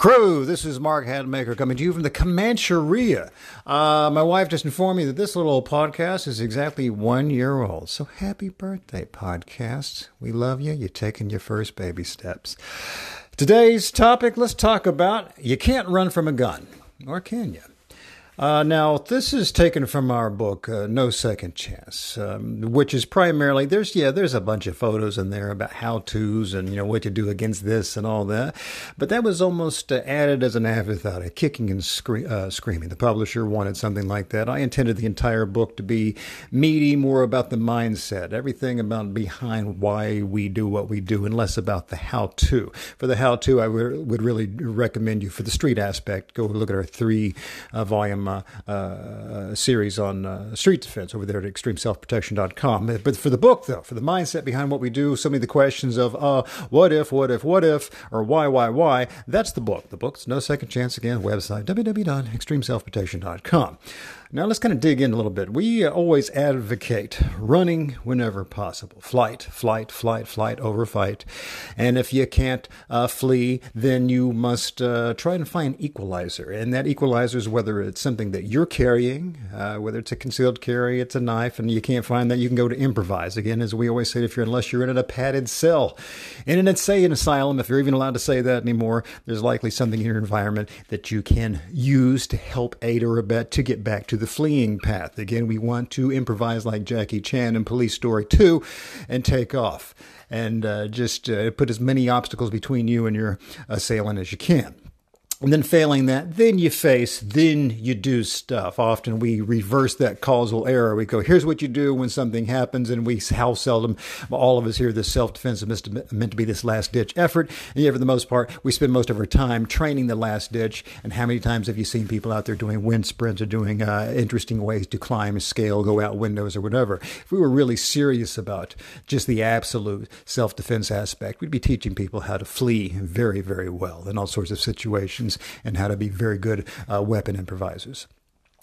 Crew, this is Mark Hatmaker coming to you from the Comancheria. Uh, my wife just informed me that this little podcast is exactly one year old. So happy birthday, podcast. We love you. You're taking your first baby steps. Today's topic let's talk about you can't run from a gun, or can you? Uh, now, this is taken from our book, uh, No Second Chance, um, which is primarily there's yeah there's a bunch of photos in there about how tos and you know what to do against this and all that, but that was almost uh, added as an afterthought, a kicking and scre- uh, screaming. The publisher wanted something like that. I intended the entire book to be meaty, more about the mindset, everything about behind why we do what we do, and less about the how to. For the how to, I would, would really recommend you for the street aspect. Go look at our three uh, volume uh, uh, series on uh, street defense over there at extremeselfprotection.com. But for the book, though, for the mindset behind what we do, so many of the questions of uh, what if, what if, what if, or why, why, why, that's the book. The book's No Second Chance Again, website www.extremeselfprotection.com. Now let's kind of dig in a little bit. We always advocate running whenever possible. Flight, flight, flight, flight over fight. And if you can't uh, flee, then you must uh, try and find equalizer. And that equalizer is whether it's something that you're carrying, uh, whether it's a concealed carry, it's a knife, and you can't find that, you can go to improvise. Again, as we always say, if you're unless you're in a padded cell, in an insane asylum, if you're even allowed to say that anymore, there's likely something in your environment that you can use to help aid or abet to get back to the fleeing path. Again, we want to improvise like Jackie Chan in Police Story 2 and take off and uh, just uh, put as many obstacles between you and your assailant as you can. And then failing that, then you face, then you do stuff. Often we reverse that causal error. We go, here's what you do when something happens, and we how seldom all of us here, this self-defense is meant to be this last-ditch effort. And yet, for the most part, we spend most of our time training the last ditch. And how many times have you seen people out there doing wind sprints or doing uh, interesting ways to climb, scale, go out windows, or whatever? If we were really serious about just the absolute self-defense aspect, we'd be teaching people how to flee very, very well in all sorts of situations and how to be very good uh, weapon improvisers.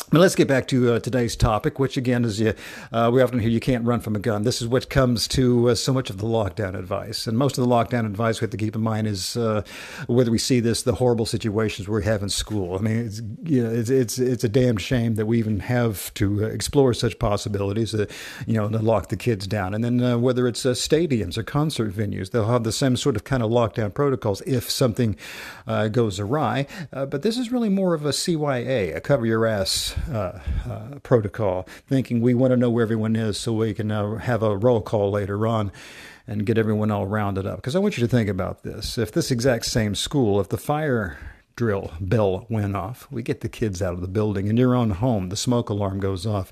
But let's get back to uh, today's topic, which again is you, uh, we often hear you can't run from a gun. This is what comes to uh, so much of the lockdown advice. And most of the lockdown advice we have to keep in mind is uh, whether we see this, the horrible situations we have in school. I mean, it's, you know, it's, it's, it's a damn shame that we even have to uh, explore such possibilities, uh, you know, to lock the kids down. And then whether it's stadiums or concert venues, they'll have the same sort of kind of lockdown protocols if something goes awry. but this is really more of a CYA, a cover your ass uh, uh, protocol, thinking we want to know where everyone is so we can uh, have a roll call later on and get everyone all rounded up. Because I want you to think about this. If this exact same school, if the fire drill bell went off. We get the kids out of the building. In your own home, the smoke alarm goes off.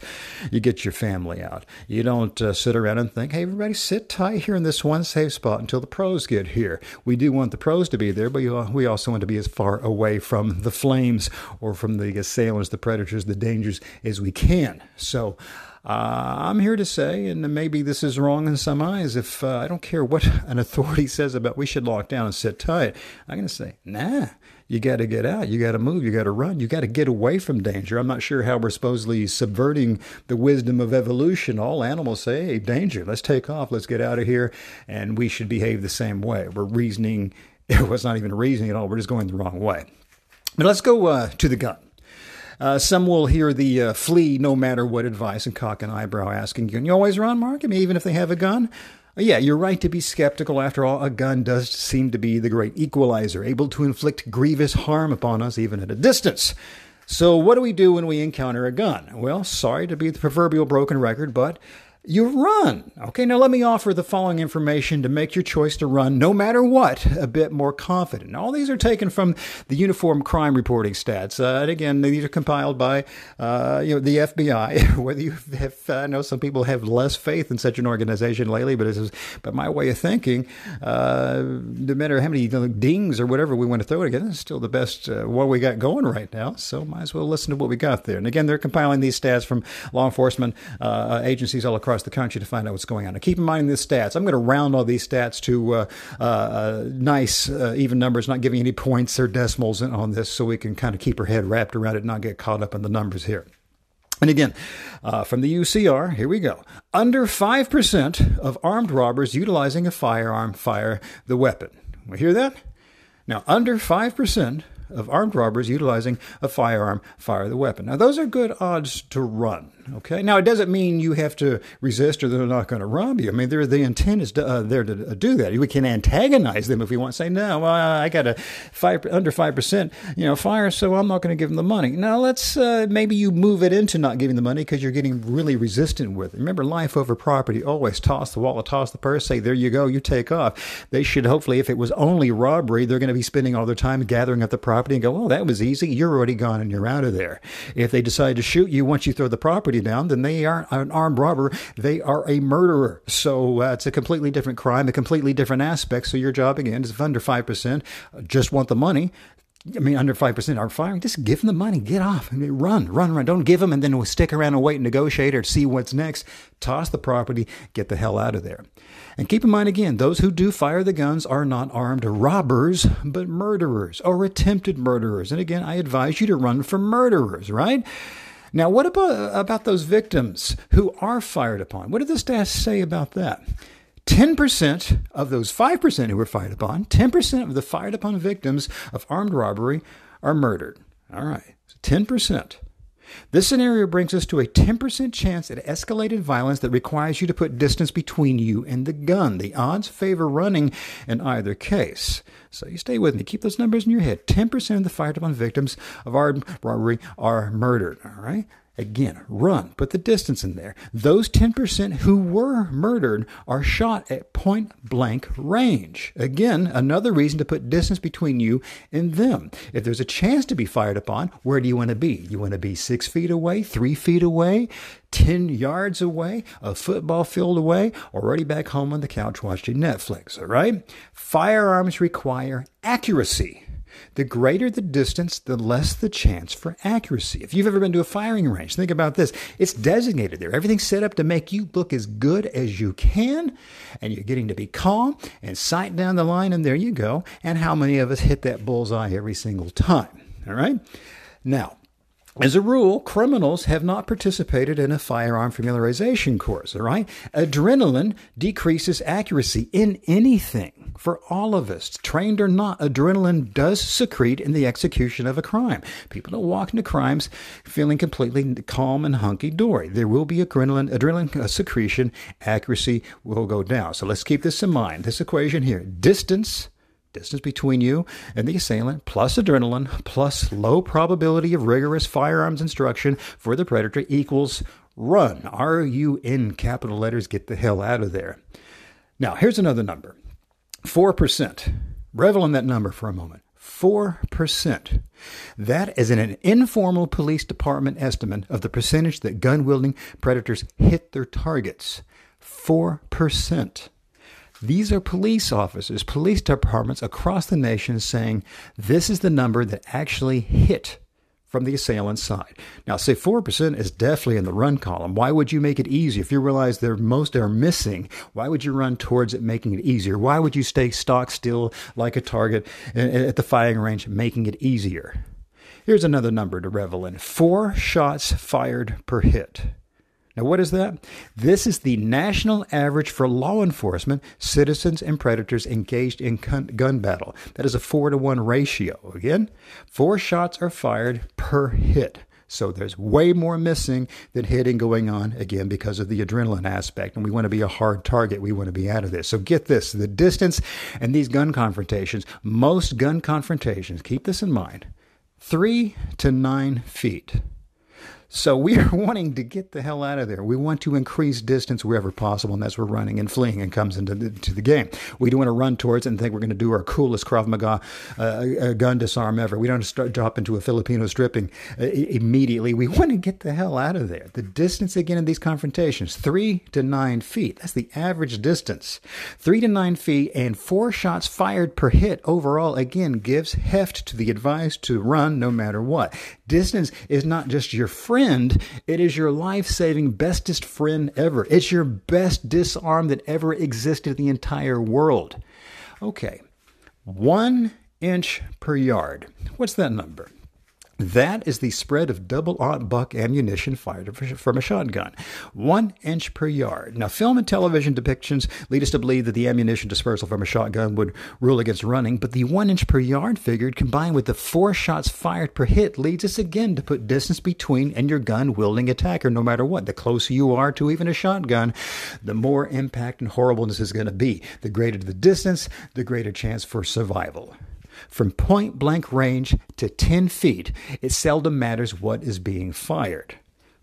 You get your family out. You don't uh, sit around and think, hey, everybody sit tight here in this one safe spot until the pros get here. We do want the pros to be there, but we also want to be as far away from the flames or from the assailants, the predators, the dangers as we can. So, uh, I'm here to say, and maybe this is wrong in some eyes, if uh, I don't care what an authority says about we should lock down and sit tight, I'm going to say, nah, you got to get out. You got to move. You got to run. You got to get away from danger. I'm not sure how we're supposedly subverting the wisdom of evolution. All animals say, hey, danger, let's take off. Let's get out of here. And we should behave the same way. We're reasoning. Well, it's not even reasoning at all. We're just going the wrong way. But let's go uh, to the gun. Uh, some will hear the uh, flee no matter what advice and cock an eyebrow asking, Can you always run, Mark? I mean, even if they have a gun? Yeah, you're right to be skeptical. After all, a gun does seem to be the great equalizer, able to inflict grievous harm upon us even at a distance. So, what do we do when we encounter a gun? Well, sorry to be the proverbial broken record, but you run. Okay, now let me offer the following information to make your choice to run, no matter what, a bit more confident. All these are taken from the Uniform Crime Reporting Stats, uh, and again, these are compiled by uh, you know the FBI. Whether you have, I know some people have less faith in such an organization lately, but it's but my way of thinking, uh, no matter how many dings or whatever we want to throw it again, it's still the best uh, one we got going right now. So might as well listen to what we got there. And again, they're compiling these stats from law enforcement uh, agencies all across across the country to find out what's going on. Now, keep in mind these stats. I'm going to round all these stats to uh, uh, nice, uh, even numbers, not giving any points or decimals on this so we can kind of keep our head wrapped around it and not get caught up in the numbers here. And again, uh, from the UCR, here we go. Under 5% of armed robbers utilizing a firearm fire the weapon. We hear that? Now, under 5% of armed robbers utilizing a firearm fire the weapon. Now, those are good odds to run. Okay. Now, it doesn't mean you have to resist or they're not going to rob you. I mean, the intent is to, uh, there to uh, do that. We can antagonize them if we want to say, no, well, I got a five, under 5%, you know, fire, so I'm not going to give them the money. Now, let's, uh, maybe you move it into not giving the money because you're getting really resistant with it. Remember, life over property, always toss the wallet, toss the purse, say, there you go, you take off. They should hopefully, if it was only robbery, they're going to be spending all their time gathering up the property and go, oh, that was easy. You're already gone and you're out of there. If they decide to shoot you once you throw the property property down, then they aren't an armed robber. They are a murderer. So uh, it's a completely different crime, a completely different aspect. So your job, again, is under 5%, just want the money. I mean, under 5% are firing. Just give them the money. Get off. I mean, run, run, run. Don't give them and then we'll stick around and wait and negotiate or see what's next. Toss the property. Get the hell out of there. And keep in mind again, those who do fire the guns are not armed robbers, but murderers or attempted murderers. And again, I advise you to run from murderers, right? Now, what about, about those victims who are fired upon? What did the stats say about that? 10% of those 5% who were fired upon, 10% of the fired upon victims of armed robbery are murdered. All right, so 10%. This scenario brings us to a 10% chance at escalated violence that requires you to put distance between you and the gun. The odds favor running in either case. So you stay with me. Keep those numbers in your head. 10% of the upon victims of armed robbery are murdered. All right? Again, run, put the distance in there. Those 10% who were murdered are shot at point blank range. Again, another reason to put distance between you and them. If there's a chance to be fired upon, where do you want to be? You want to be six feet away, three feet away, 10 yards away, a football field away, already back home on the couch watching Netflix, all right? Firearms require accuracy. The greater the distance, the less the chance for accuracy. If you've ever been to a firing range, think about this. It's designated there. Everything's set up to make you look as good as you can, and you're getting to be calm and sight down the line, and there you go. And how many of us hit that bullseye every single time? All right? Now, as a rule, criminals have not participated in a firearm familiarization course, all right? Adrenaline decreases accuracy in anything for all of us. Trained or not, adrenaline does secrete in the execution of a crime. People don't walk into crimes feeling completely calm and hunky dory. There will be adrenaline, adrenaline uh, secretion, accuracy will go down. So let's keep this in mind. This equation here distance distance between you and the assailant, plus adrenaline, plus low probability of rigorous firearms instruction for the predator equals run. R U N capital letters, get the hell out of there. Now, here's another number 4%. Revel in that number for a moment. 4%. That is an informal police department estimate of the percentage that gun wielding predators hit their targets. 4%. These are police officers, police departments across the nation saying this is the number that actually hit from the assailant's side. Now, say 4% is definitely in the run column. Why would you make it easy? If you realize there most are missing, why would you run towards it, making it easier? Why would you stay stock still like a target at the firing range, making it easier? Here's another number to revel in four shots fired per hit. Now, what is that? This is the national average for law enforcement, citizens, and predators engaged in gun battle. That is a four to one ratio. Again, four shots are fired per hit. So there's way more missing than hitting going on, again, because of the adrenaline aspect. And we want to be a hard target. We want to be out of this. So get this the distance and these gun confrontations, most gun confrontations, keep this in mind, three to nine feet. So we are wanting to get the hell out of there. We want to increase distance wherever possible, and that's where running and fleeing and comes into the, to the game. We don't want to run towards it and think we're going to do our coolest Krav Maga uh, gun disarm ever. We don't start drop into a Filipino stripping uh, immediately. We want to get the hell out of there. The distance again in these confrontations, three to nine feet. That's the average distance. Three to nine feet and four shots fired per hit overall again gives heft to the advice to run no matter what. Distance is not just your friend, it is your life saving bestest friend ever. It's your best disarm that ever existed in the entire world. Okay, one inch per yard. What's that number? That is the spread of double aught buck ammunition fired from a shotgun, one inch per yard. Now, film and television depictions lead us to believe that the ammunition dispersal from a shotgun would rule against running, but the one inch per yard figure, combined with the four shots fired per hit, leads us again to put distance between and your gun wielding attacker, no matter what. The closer you are to even a shotgun, the more impact and horribleness is going to be. The greater the distance, the greater chance for survival. From point blank range to 10 feet, it seldom matters what is being fired.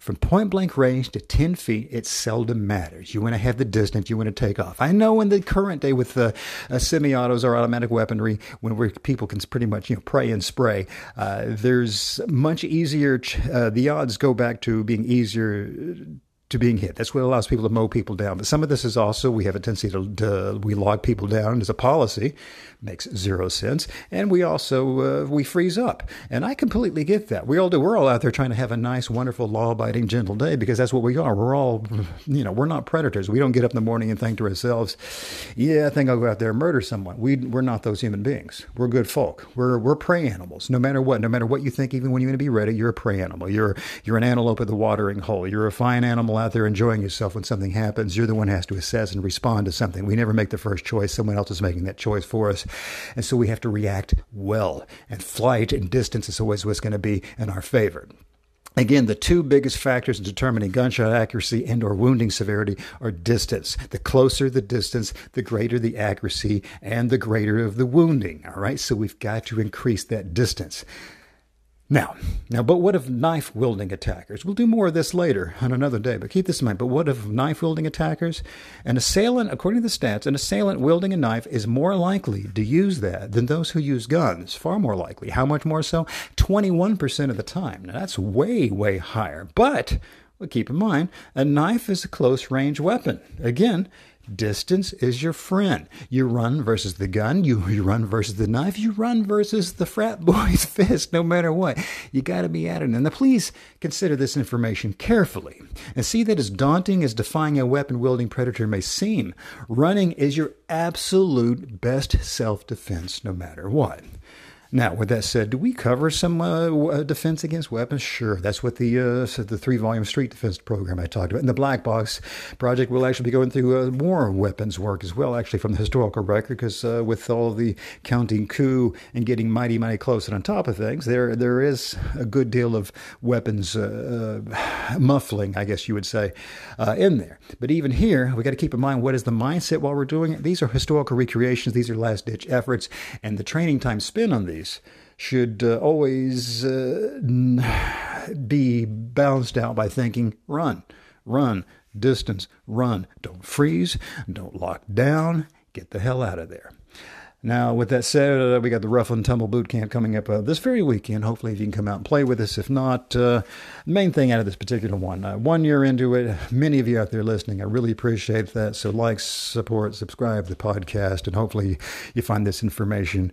From point blank range to 10 feet, it seldom matters. You want to have the distance, you want to take off. I know in the current day with the uh, semi autos or automatic weaponry, when people can pretty much you know, pray and spray, uh, there's much easier, ch- uh, the odds go back to being easier to being hit. That's what allows people to mow people down. But some of this is also we have a tendency to, to we log people down as a policy, makes zero sense, and we also uh, we freeze up. And I completely get that. We all do. We're all out there trying to have a nice, wonderful, law-abiding, gentle day because that's what we are. We're all, you know, we're not predators. We don't get up in the morning and think to ourselves, "Yeah, I think I'll go out there and murder someone." We we're not those human beings. We're good folk. We're we're prey animals. No matter what, no matter what you think, even when you're going to be ready, you're a prey animal. You're you're an antelope at the watering hole. You're a fine animal out there enjoying yourself when something happens. You're the one who has to assess and respond to something. We never make the first choice. Someone else is making that choice for us. And so we have to react well. And flight and distance is always what's going to be in our favor. Again, the two biggest factors in determining gunshot accuracy and or wounding severity are distance. The closer the distance, the greater the accuracy and the greater of the wounding. All right. So we've got to increase that distance. Now, now, but what of knife wielding attackers? We'll do more of this later on another day, but keep this in mind. But what of knife wielding attackers? An assailant, according to the stats, an assailant wielding a knife is more likely to use that than those who use guns. Far more likely. How much more so? 21% of the time. Now, that's way, way higher. But well, keep in mind, a knife is a close range weapon. Again, Distance is your friend. You run versus the gun. You, you run versus the knife. You run versus the frat boy's fist, no matter what. You got to be at it. And the police consider this information carefully and see that as daunting as defying a weapon wielding predator may seem, running is your absolute best self defense no matter what. Now, with that said, do we cover some uh, uh, defense against weapons? Sure. That's what the uh, the three volume street defense program I talked about. And the Black Box project will actually be going through uh, more weapons work as well, actually, from the historical record, because uh, with all the counting coup and getting mighty, mighty close and on top of things, there there is a good deal of weapons uh, muffling, I guess you would say, in there. But even here, we got to keep in mind what is the mindset while we're doing it. These are historical recreations, these are last ditch efforts, and the training time spent on these should uh, always uh, be balanced out by thinking run, run, distance, run. Don't freeze, don't lock down, get the hell out of there. Now, with that said, uh, we got the Rough and Tumble Boot Camp coming up uh, this very weekend. Hopefully, if you can come out and play with us. If not, uh, main thing out of this particular one, uh, one year into it, many of you out there listening, I really appreciate that. So, like, support, subscribe the podcast, and hopefully, you find this information